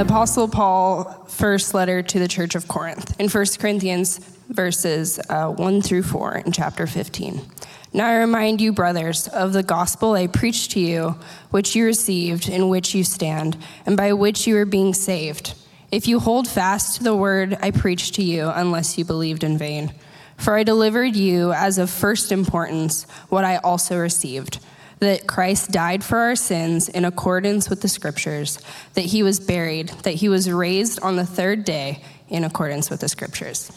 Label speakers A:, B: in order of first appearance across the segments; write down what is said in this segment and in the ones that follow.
A: Apostle Paul first letter to the church of Corinth in 1 Corinthians verses uh, 1 through 4 in chapter 15. Now I remind you, brothers, of the gospel I preached to you, which you received, in which you stand, and by which you are being saved, if you hold fast to the word I preached to you, unless you believed in vain. For I delivered you as of first importance what I also received that Christ died for our sins in accordance with the scriptures, that he was buried, that he was raised on the third day in accordance with the scriptures.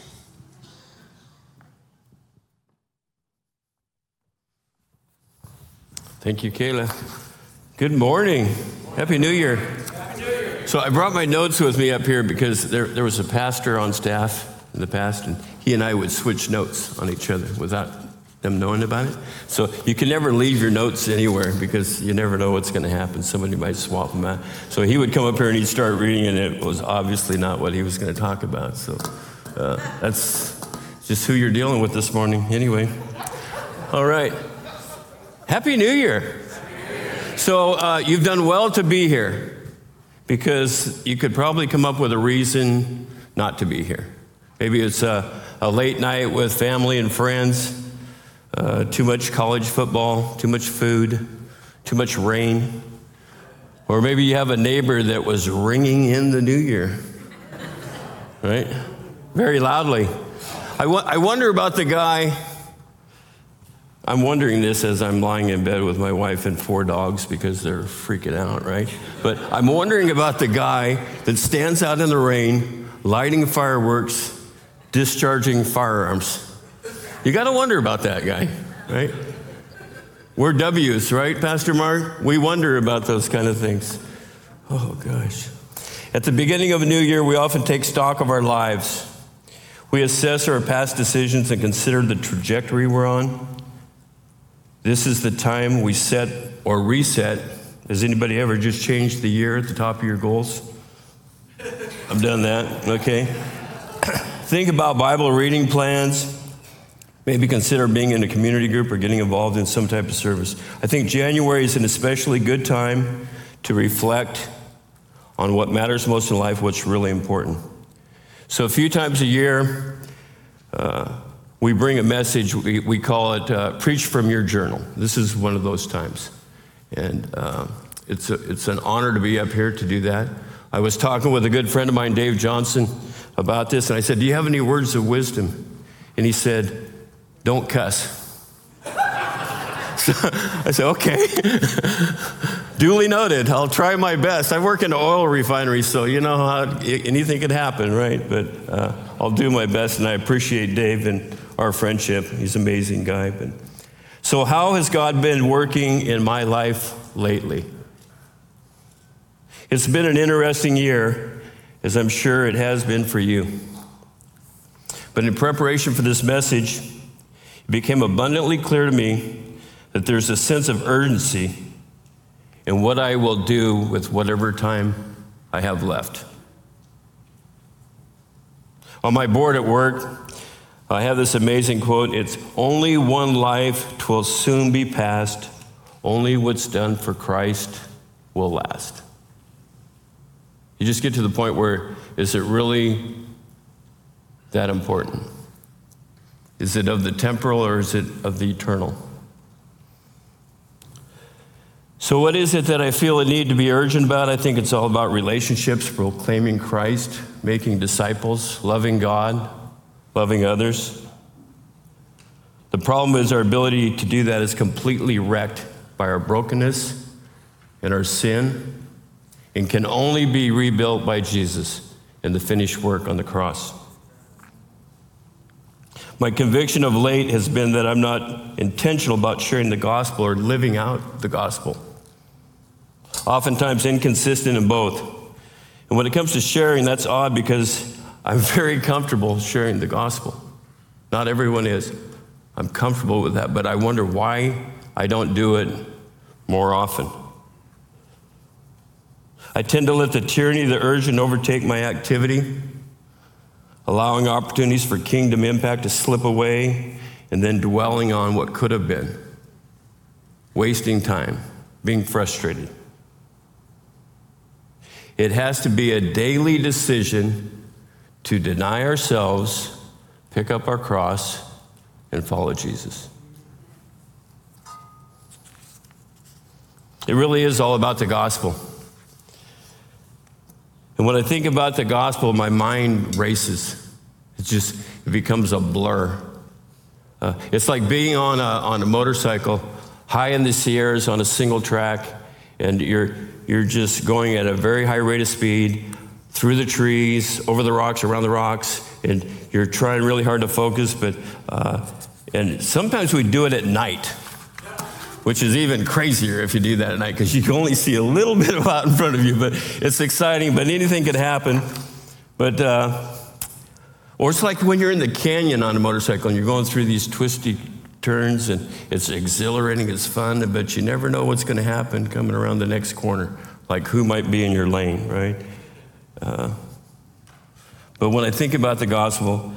B: Thank you, Kayla. Good morning. Happy New Year. So I brought my notes with me up here because there, there was a pastor on staff in the past, and he and I would switch notes on each other without them knowing about it. So you can never leave your notes anywhere because you never know what's going to happen. Somebody might swap them out. So he would come up here and he'd start reading, and it was obviously not what he was going to talk about. So uh, that's just who you're dealing with this morning, anyway. All right. Happy New Year. So uh, you've done well to be here because you could probably come up with a reason not to be here. Maybe it's a, a late night with family and friends uh, too much college football, too much food, too much rain. Or maybe you have a neighbor that was ringing in the new year, right? Very loudly. I, I wonder about the guy. I'm wondering this as I'm lying in bed with my wife and four dogs because they're freaking out, right? But I'm wondering about the guy that stands out in the rain, lighting fireworks, discharging firearms. You got to wonder about that guy, right? We're W's, right, Pastor Mark? We wonder about those kind of things. Oh, gosh. At the beginning of a new year, we often take stock of our lives. We assess our past decisions and consider the trajectory we're on. This is the time we set or reset. Has anybody ever just changed the year at the top of your goals? I've done that, okay. Think about Bible reading plans, Maybe consider being in a community group or getting involved in some type of service. I think January is an especially good time to reflect on what matters most in life, what's really important. So, a few times a year, uh, we bring a message, we, we call it uh, Preach from Your Journal. This is one of those times. And uh, it's, a, it's an honor to be up here to do that. I was talking with a good friend of mine, Dave Johnson, about this, and I said, Do you have any words of wisdom? And he said, don't cuss. So I said, okay. Duly noted. I'll try my best. I work in an oil refinery, so you know how anything could happen, right? But uh, I'll do my best, and I appreciate Dave and our friendship. He's an amazing guy. But, so, how has God been working in my life lately? It's been an interesting year, as I'm sure it has been for you. But in preparation for this message, it became abundantly clear to me that there's a sense of urgency in what I will do with whatever time I have left. On my board at work, I have this amazing quote It's only one life, twill soon be past. Only what's done for Christ will last. You just get to the point where is it really that important? Is it of the temporal or is it of the eternal? So, what is it that I feel a need to be urgent about? I think it's all about relationships, proclaiming Christ, making disciples, loving God, loving others. The problem is our ability to do that is completely wrecked by our brokenness and our sin and can only be rebuilt by Jesus and the finished work on the cross. My conviction of late has been that I'm not intentional about sharing the gospel or living out the gospel. Oftentimes inconsistent in both. And when it comes to sharing, that's odd because I'm very comfortable sharing the gospel. Not everyone is. I'm comfortable with that, but I wonder why I don't do it more often. I tend to let the tyranny of the urgent overtake my activity allowing opportunities for kingdom impact to slip away, and then dwelling on what could have been, wasting time, being frustrated. It has to be a daily decision to deny ourselves, pick up our cross, and follow Jesus. It really is all about the gospel. And when I think about the gospel, my mind races. It just it becomes a blur. Uh, it's like being on a, on a motorcycle high in the Sierras on a single track, and you're, you're just going at a very high rate of speed through the trees, over the rocks, around the rocks, and you're trying really hard to focus, but uh, and sometimes we do it at night which is even crazier if you do that at night because you can only see a little bit of out in front of you, but it's exciting, but anything could happen. But, uh, or it's like when you're in the canyon on a motorcycle and you're going through these twisty turns and it's exhilarating, it's fun, but you never know what's going to happen coming around the next corner, like who might be in your lane, right? Uh, but when I think about the gospel,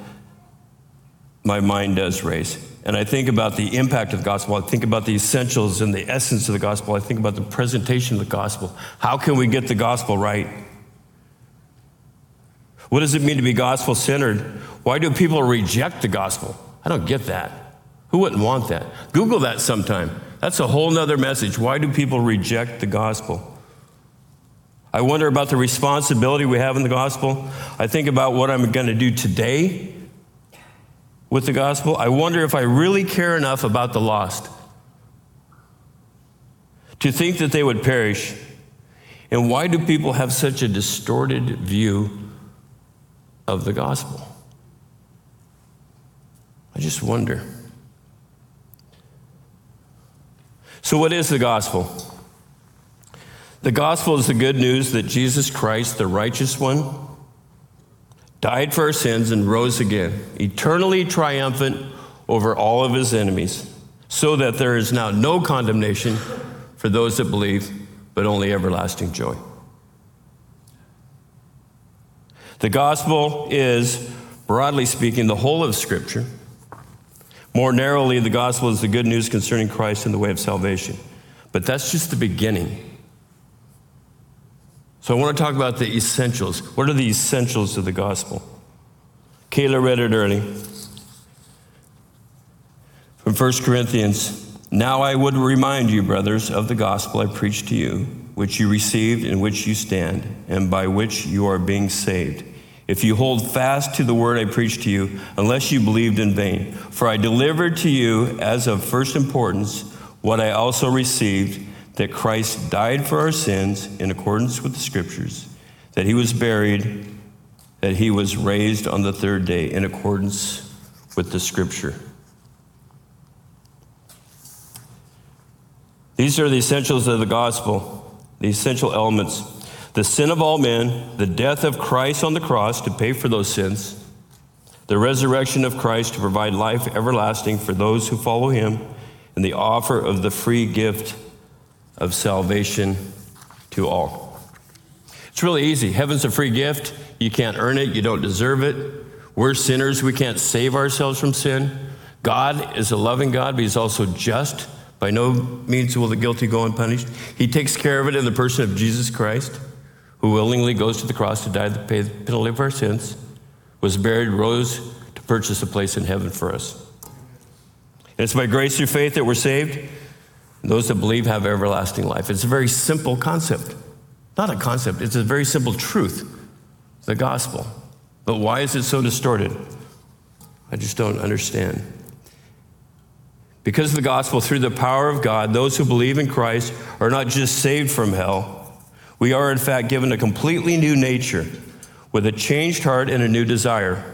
B: my mind does race. And I think about the impact of the gospel. I think about the essentials and the essence of the gospel. I think about the presentation of the gospel. How can we get the gospel right? What does it mean to be gospel centered? Why do people reject the gospel? I don't get that. Who wouldn't want that? Google that sometime. That's a whole nother message. Why do people reject the gospel? I wonder about the responsibility we have in the gospel. I think about what I'm going to do today with the gospel, I wonder if I really care enough about the lost to think that they would perish. And why do people have such a distorted view of the gospel? I just wonder. So, what is the gospel? The gospel is the good news that Jesus Christ, the righteous one, died for our sins, and rose again, eternally triumphant over all of his enemies, so that there is now no condemnation for those that believe, but only everlasting joy. The gospel is, broadly speaking, the whole of Scripture. More narrowly, the gospel is the good news concerning Christ and the way of salvation. But that's just the beginning. So I want to talk about the essentials. What are the essentials of the gospel? Kayla read it early. From 1 Corinthians Now I would remind you, brothers, of the gospel I preached to you, which you received, in which you stand, and by which you are being saved. If you hold fast to the word I preached to you, unless you believed in vain. For I delivered to you as of first importance what I also received that Christ died for our sins in accordance with the scriptures, that he was buried, that he was raised on the third day in accordance with the scripture. These are the essentials of the gospel, the essential elements. The sin of all men, the death of Christ on the cross to pay for those sins, the resurrection of Christ to provide life everlasting for those who follow him, and the offer of the free gift of salvation to all. It's really easy. Heaven's a free gift. You can't earn it, you don't deserve it. We're sinners, we can't save ourselves from sin. God is a loving God, but He's also just. By no means will the guilty go unpunished. He takes care of it in the person of Jesus Christ, who willingly goes to the cross to die to pay the penalty of our sins, was buried, rose to purchase a place in heaven for us. And it's by grace through faith that we're saved. Those that believe have everlasting life. It's a very simple concept. Not a concept, it's a very simple truth the gospel. But why is it so distorted? I just don't understand. Because of the gospel, through the power of God, those who believe in Christ are not just saved from hell, we are in fact given a completely new nature with a changed heart and a new desire.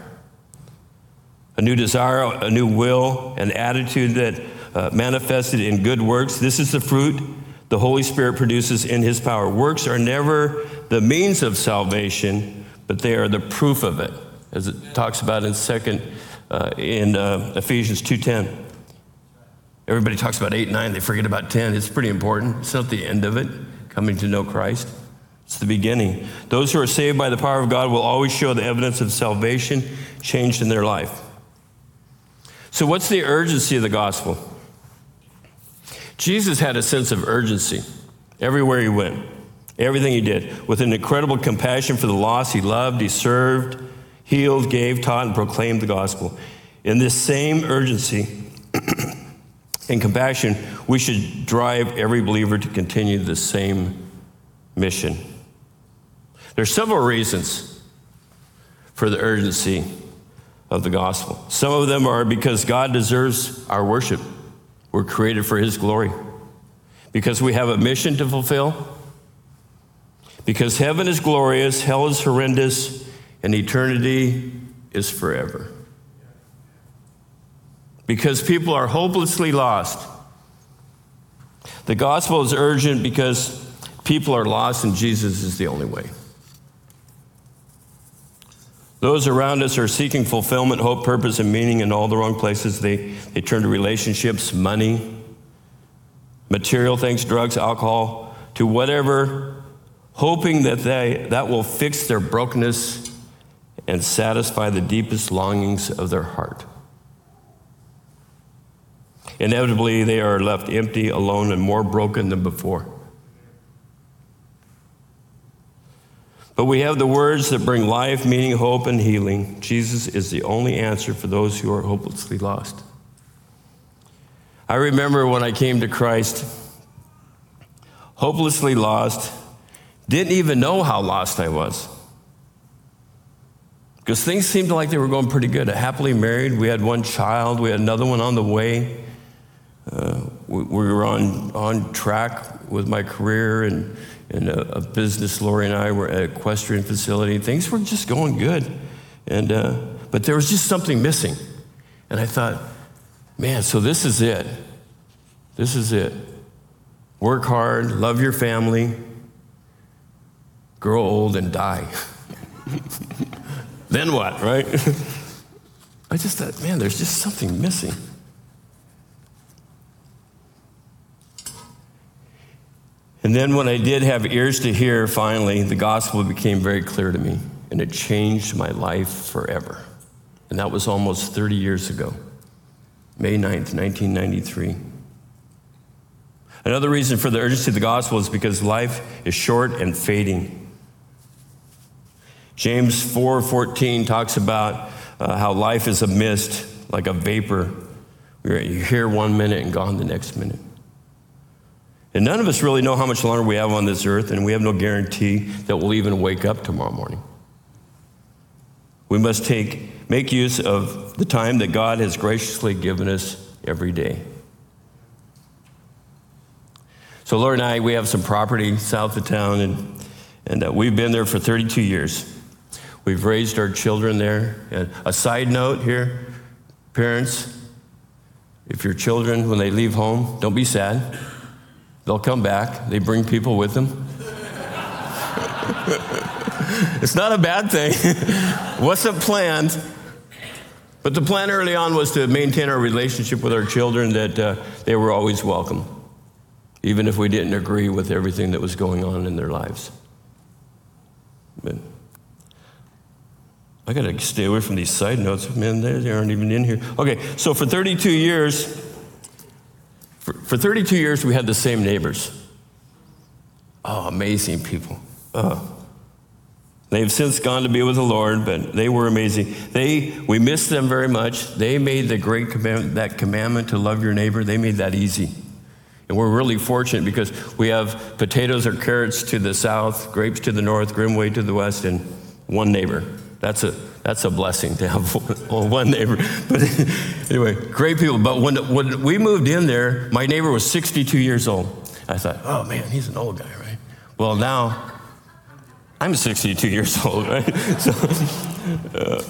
B: A new desire, a new will, an attitude that uh, manifested in good works. This is the fruit the Holy Spirit produces in His power. Works are never the means of salvation, but they are the proof of it, as it talks about in second uh, in uh, Ephesians two ten. Everybody talks about eight nine. They forget about ten. It's pretty important. It's not the end of it. Coming to know Christ. It's the beginning. Those who are saved by the power of God will always show the evidence of salvation changed in their life. So, what's the urgency of the gospel? Jesus had a sense of urgency everywhere he went. Everything he did. With an incredible compassion for the lost, he loved, he served, healed, gave, taught, and proclaimed the gospel. In this same urgency and compassion, we should drive every believer to continue the same mission. There are several reasons for the urgency of the gospel. Some of them are because God deserves our worship. We're created for his glory. Because we have a mission to fulfill. Because heaven is glorious, hell is horrendous, and eternity is forever. Because people are hopelessly lost. The gospel is urgent because people are lost and Jesus is the only way. Those around us are seeking fulfillment, hope, purpose, and meaning in all the wrong places. They, they turn to relationships, money, material things, drugs, alcohol, to whatever, hoping that they, that will fix their brokenness and satisfy the deepest longings of their heart. Inevitably, they are left empty, alone, and more broken than before. But we have the words that bring life, meaning, hope, and healing. Jesus is the only answer for those who are hopelessly lost. I remember when I came to Christ, hopelessly lost, didn't even know how lost I was. Because things seemed like they were going pretty good. Happily married, we had one child, we had another one on the way. Uh, we, we, were on, on track with my career and and a, a, business. Lori and I were at an equestrian facility. Things were just going good, and uh, but there was just something missing, and I thought, man, so this is it. This is it. Work hard, love your family, grow old, and die. then what, right? I just thought, man, there's just something missing. And then when I did have ears to hear, finally, the gospel became very clear to me, and it changed my life forever. And that was almost 30 years ago, May 9th, 1993. Another reason for the urgency of the gospel is because life is short and fading. James 4:14 talks about uh, how life is a mist, like a vapor. You're here one minute and gone the next minute. And none of us really know how much longer we have on this earth, and we have no guarantee that we'll even wake up tomorrow morning. We must take, make use of the time that God has graciously given us every day. So, Laura and I, we have some property south of town, and, and uh, we've been there for 32 years. We've raised our children there. And a side note here parents, if your children, when they leave home, don't be sad. They'll come back, they bring people with them. it's not a bad thing. Wasn't planned. But the plan early on was to maintain our relationship with our children, that uh, they were always welcome, even if we didn't agree with everything that was going on in their lives. But I got to stay away from these side notes. Man, they aren't even in here. Okay, so for 32 years, for, for 32 years, we had the same neighbors. Oh, amazing people. Oh. They've since gone to be with the Lord, but they were amazing. They, we miss them very much. They made the great commandment, that commandment to love your neighbor, they made that easy. And we're really fortunate because we have potatoes or carrots to the south, grapes to the north, Grimmway to the west, and one neighbor. That's a, that's a blessing to have one neighbor. But anyway, great people. But when, when we moved in there, my neighbor was 62 years old. I thought, oh man, he's an old guy, right? Well, now I'm 62 years old, right? So, uh,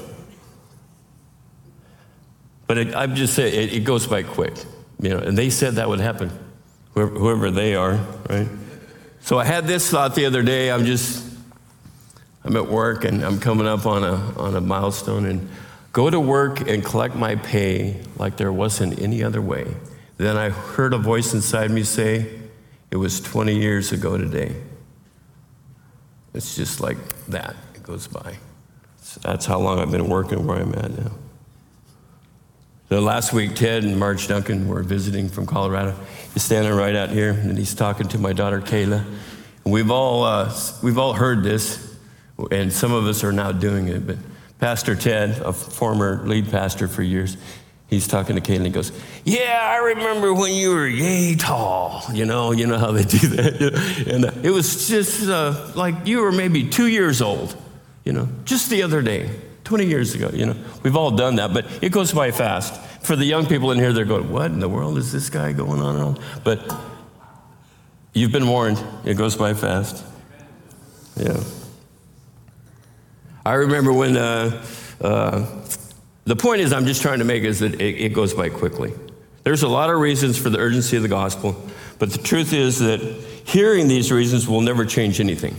B: but it, I'm just saying, it, it, goes by quick, you know. And they said that would happen, whoever, whoever they are, right? So I had this thought the other day. I'm just I'm at work and I'm coming up on a, on a milestone and go to work and collect my pay like there wasn't any other way. Then I heard a voice inside me say, It was 20 years ago today. It's just like that, it goes by. So that's how long I've been working where I'm at now. So last week, Ted and Marge Duncan were visiting from Colorado. He's standing right out here and he's talking to my daughter Kayla. We've all, uh, we've all heard this, and some of us are now doing it. But Pastor Ted, a former lead pastor for years, he's talking to Kate and he goes, Yeah, I remember when you were yay tall. You know, you know how they do that. and uh, it was just uh, like you were maybe two years old, you know, just the other day, 20 years ago. You know, we've all done that, but it goes by fast. For the young people in here, they're going, What in the world is this guy going on and on? But You've been warned. It goes by fast. Yeah. I remember when uh, uh, the point is, I'm just trying to make is that it, it goes by quickly. There's a lot of reasons for the urgency of the gospel, but the truth is that hearing these reasons will never change anything.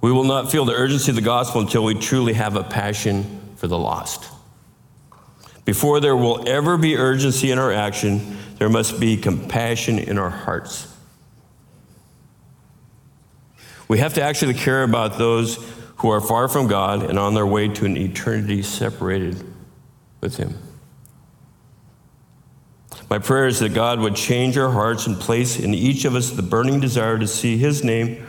B: We will not feel the urgency of the gospel until we truly have a passion for the lost. Before there will ever be urgency in our action, there must be compassion in our hearts. We have to actually care about those who are far from God and on their way to an eternity separated with Him. My prayer is that God would change our hearts and place in each of us the burning desire to see His name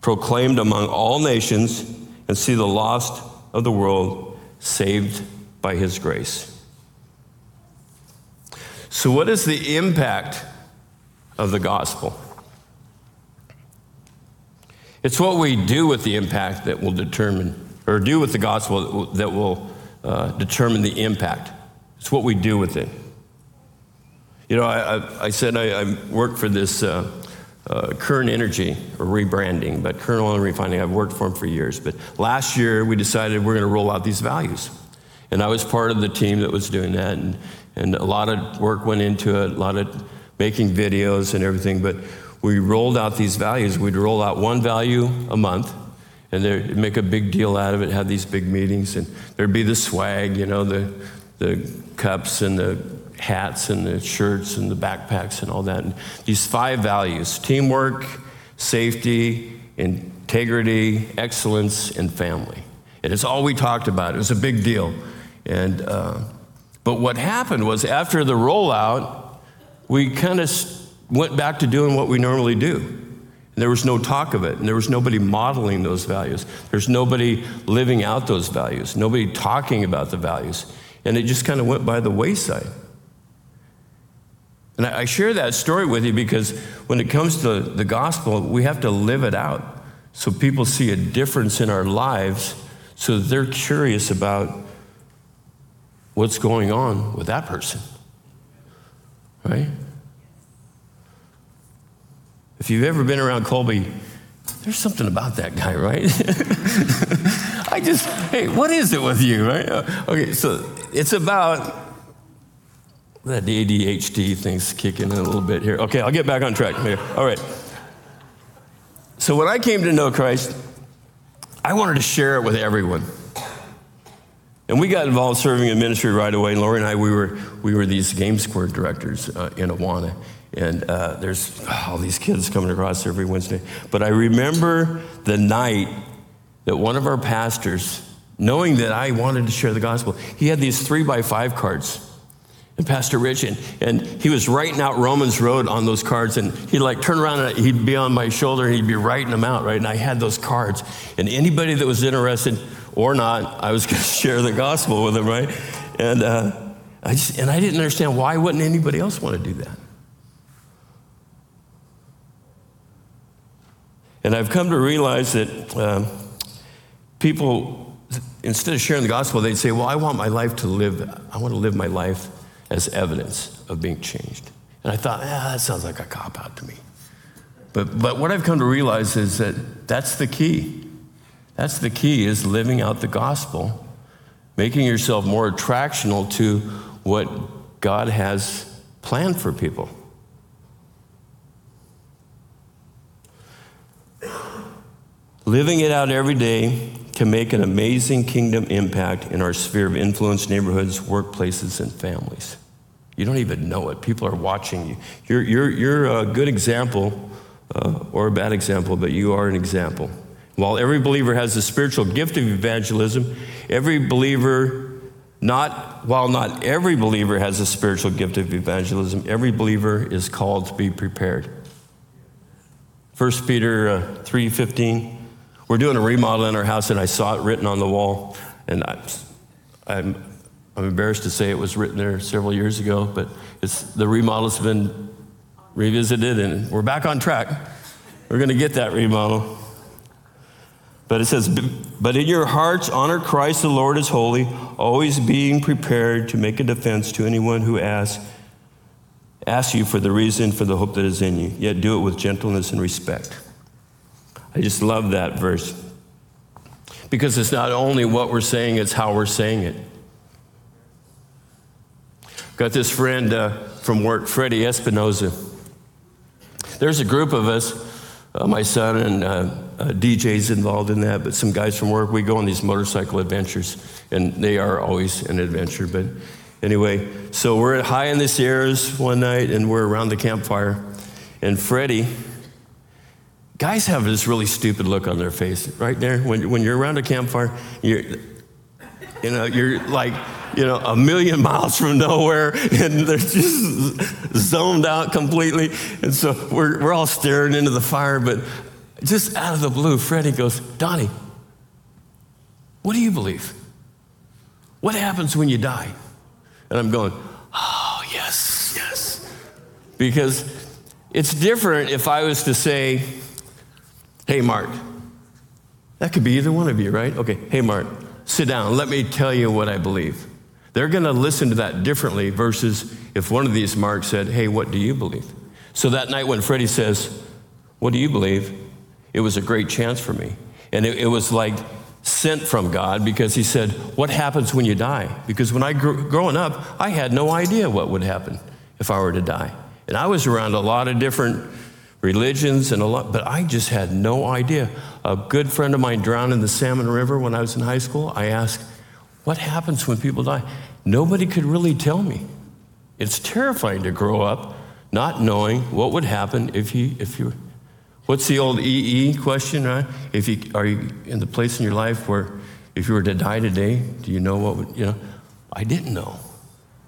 B: proclaimed among all nations and see the lost of the world saved by His grace. So, what is the impact of the gospel? It's what we do with the impact that will determine, or do with the gospel that will uh, determine the impact. It's what we do with it. You know, I, I, I said I, I for this uh, uh, Kern Energy, or rebranding, but Kern Oil and Refining, I've worked for them for years. But last year, we decided we're going to roll out these values. And I was part of the team that was doing that. And, and a lot of work went into it, a lot of making videos and everything. But we rolled out these values. We'd roll out one value a month, and they'd make a big deal out of it, have these big meetings, and there'd be the swag, you know, the, the cups and the hats and the shirts and the backpacks and all that. And these five values teamwork, safety, integrity, excellence, and family. And it's all we talked about. It was a big deal. And, uh, but what happened was after the rollout, we kind of went back to doing what we normally do. And there was no talk of it, and there was nobody modeling those values. There's nobody living out those values, nobody talking about the values. And it just kind of went by the wayside. And I share that story with you because when it comes to the gospel, we have to live it out so people see a difference in our lives so they're curious about what's going on with that person. Right? If you've ever been around Colby, there's something about that guy, right? I just, hey, what is it with you, right? Okay, so it's about that ADHD thing's kicking in a little bit here. Okay, I'll get back on track here. All right. So when I came to know Christ, I wanted to share it with everyone. And we got involved serving in ministry right away. And Lori and I, we were, we were these game square directors uh, in Awana. And uh, there's all these kids coming across every Wednesday. But I remember the night that one of our pastors, knowing that I wanted to share the gospel, he had these three by five cards. And Pastor Rich, and, and he was writing out Romans Road on those cards, and he'd like turn around and he'd be on my shoulder and he'd be writing them out, right? And I had those cards. And anybody that was interested, or not, I was going to share the gospel with them, right? And, uh, I just, and I didn't understand why wouldn't anybody else want to do that? And I've come to realize that uh, people, instead of sharing the gospel, they'd say, Well, I want my life to live, I want to live my life as evidence of being changed. And I thought, Yeah, that sounds like a cop out to me. But, but what I've come to realize is that that's the key. That's the key is living out the gospel, making yourself more attractional to what God has planned for people. Living it out every day can make an amazing kingdom impact in our sphere of influence, neighborhoods, workplaces, and families. You don't even know it. People are watching you. You're, you're, you're a good example, uh, or a bad example, but you are an example. While every believer has the spiritual gift of evangelism, every believer, not, while not every believer has a spiritual gift of evangelism, every believer is called to be prepared. 1 Peter uh, 3.15. We're doing a remodel in our house, and I saw it written on the wall. And I, I'm, I'm embarrassed to say it was written there several years ago, but it's, the remodel's been revisited, and we're back on track. We're going to get that remodel. But it says, But in your hearts, honor Christ the Lord as holy, always being prepared to make a defense to anyone who asks, asks you for the reason for the hope that is in you, yet do it with gentleness and respect. I just love that verse. Because it's not only what we're saying, it's how we're saying it. Got this friend uh, from work, Freddie Espinoza. There's a group of us, uh, my son and uh, uh DJ's involved in that, but some guys from work, we go on these motorcycle adventures, and they are always an adventure. But anyway, so we're high in the Sierras one night, and we're around the campfire, and Freddie, guys have this really stupid look on their face right there. When, when you're around a campfire you're you know you're like you know a million miles from nowhere and they're just zoned out completely. And so we're, we're all staring into the fire but just out of the blue freddie goes donnie what do you believe? What happens when you die? And i'm going oh yes yes. Because it's different if i was to say Hey, Mark. That could be either one of you, right? Okay, hey, Mark, sit down. Let me tell you what I believe. They're going to listen to that differently versus if one of these Marks said, Hey, what do you believe? So that night when Freddie says, What do you believe? It was a great chance for me. And it, it was like sent from God because he said, What happens when you die? Because when I grew growing up, I had no idea what would happen if I were to die. And I was around a lot of different religions and a lot, but I just had no idea. A good friend of mine drowned in the Salmon River when I was in high school. I asked, What happens when people die? Nobody could really tell me. It's terrifying to grow up not knowing what would happen if you, if you, what's the old EE question, right? If you, are you in the place in your life where if you were to die today, do you know what would, you know? I didn't know.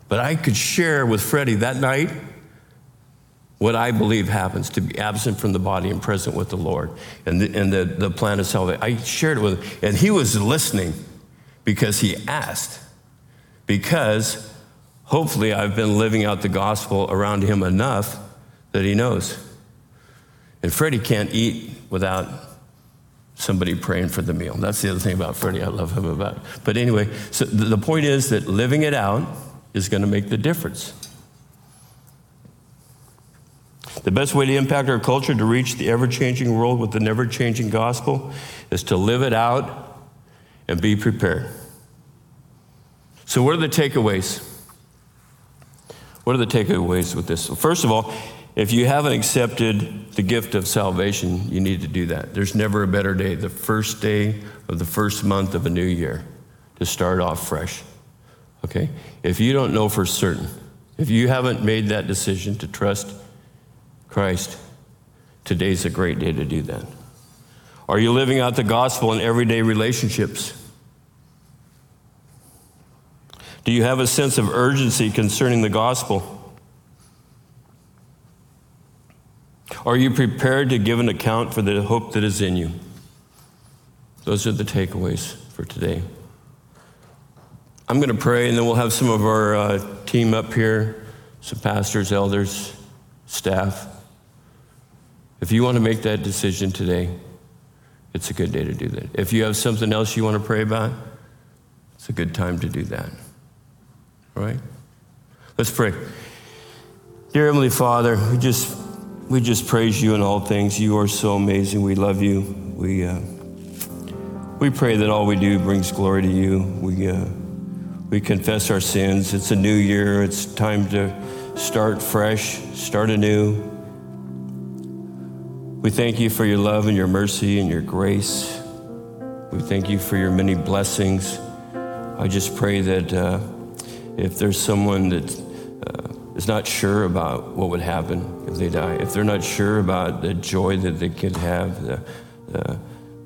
B: But I could share with Freddie that night what I believe happens to be absent from the body and present with the Lord and the, and the, the plan of salvation. I shared it with him, and he was listening because he asked. Because hopefully I've been living out the gospel around him enough that he knows. And Freddie can't eat without somebody praying for the meal. That's the other thing about Freddie I love him about. But anyway, so the point is that living it out is going to make the difference. The best way to impact our culture to reach the ever changing world with the never changing gospel is to live it out and be prepared. So, what are the takeaways? What are the takeaways with this? Well, first of all, if you haven't accepted the gift of salvation, you need to do that. There's never a better day, the first day of the first month of a new year, to start off fresh. Okay? If you don't know for certain, if you haven't made that decision to trust Christ, today's a great day to do that. Are you living out the gospel in everyday relationships? Do you have a sense of urgency concerning the gospel? Are you prepared to give an account for the hope that is in you? Those are the takeaways for today. I'm going to pray, and then we'll have some of our uh, team up here, some pastors, elders, staff. If you want to make that decision today, it's a good day to do that. If you have something else you want to pray about, it's a good time to do that. All right? Let's pray. Dear Heavenly Father, we just we just praise you in all things. You are so amazing. We love you. We uh, we pray that all we do brings glory to you. We uh, we confess our sins. It's a new year. It's time to start fresh, start anew. We thank you for your love and your mercy and your grace. We thank you for your many blessings. I just pray that uh, if there's someone that uh, is not sure about what would happen if they die, if they're not sure about the joy that they could have, the, the,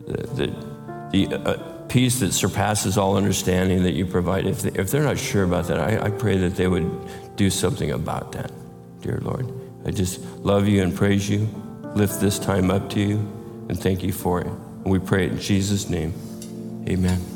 B: the, the uh, peace that surpasses all understanding that you provide, if, they, if they're not sure about that, I, I pray that they would do something about that, dear Lord. I just love you and praise you. Lift this time up to you and thank you for it. And we pray it in Jesus' name. Amen.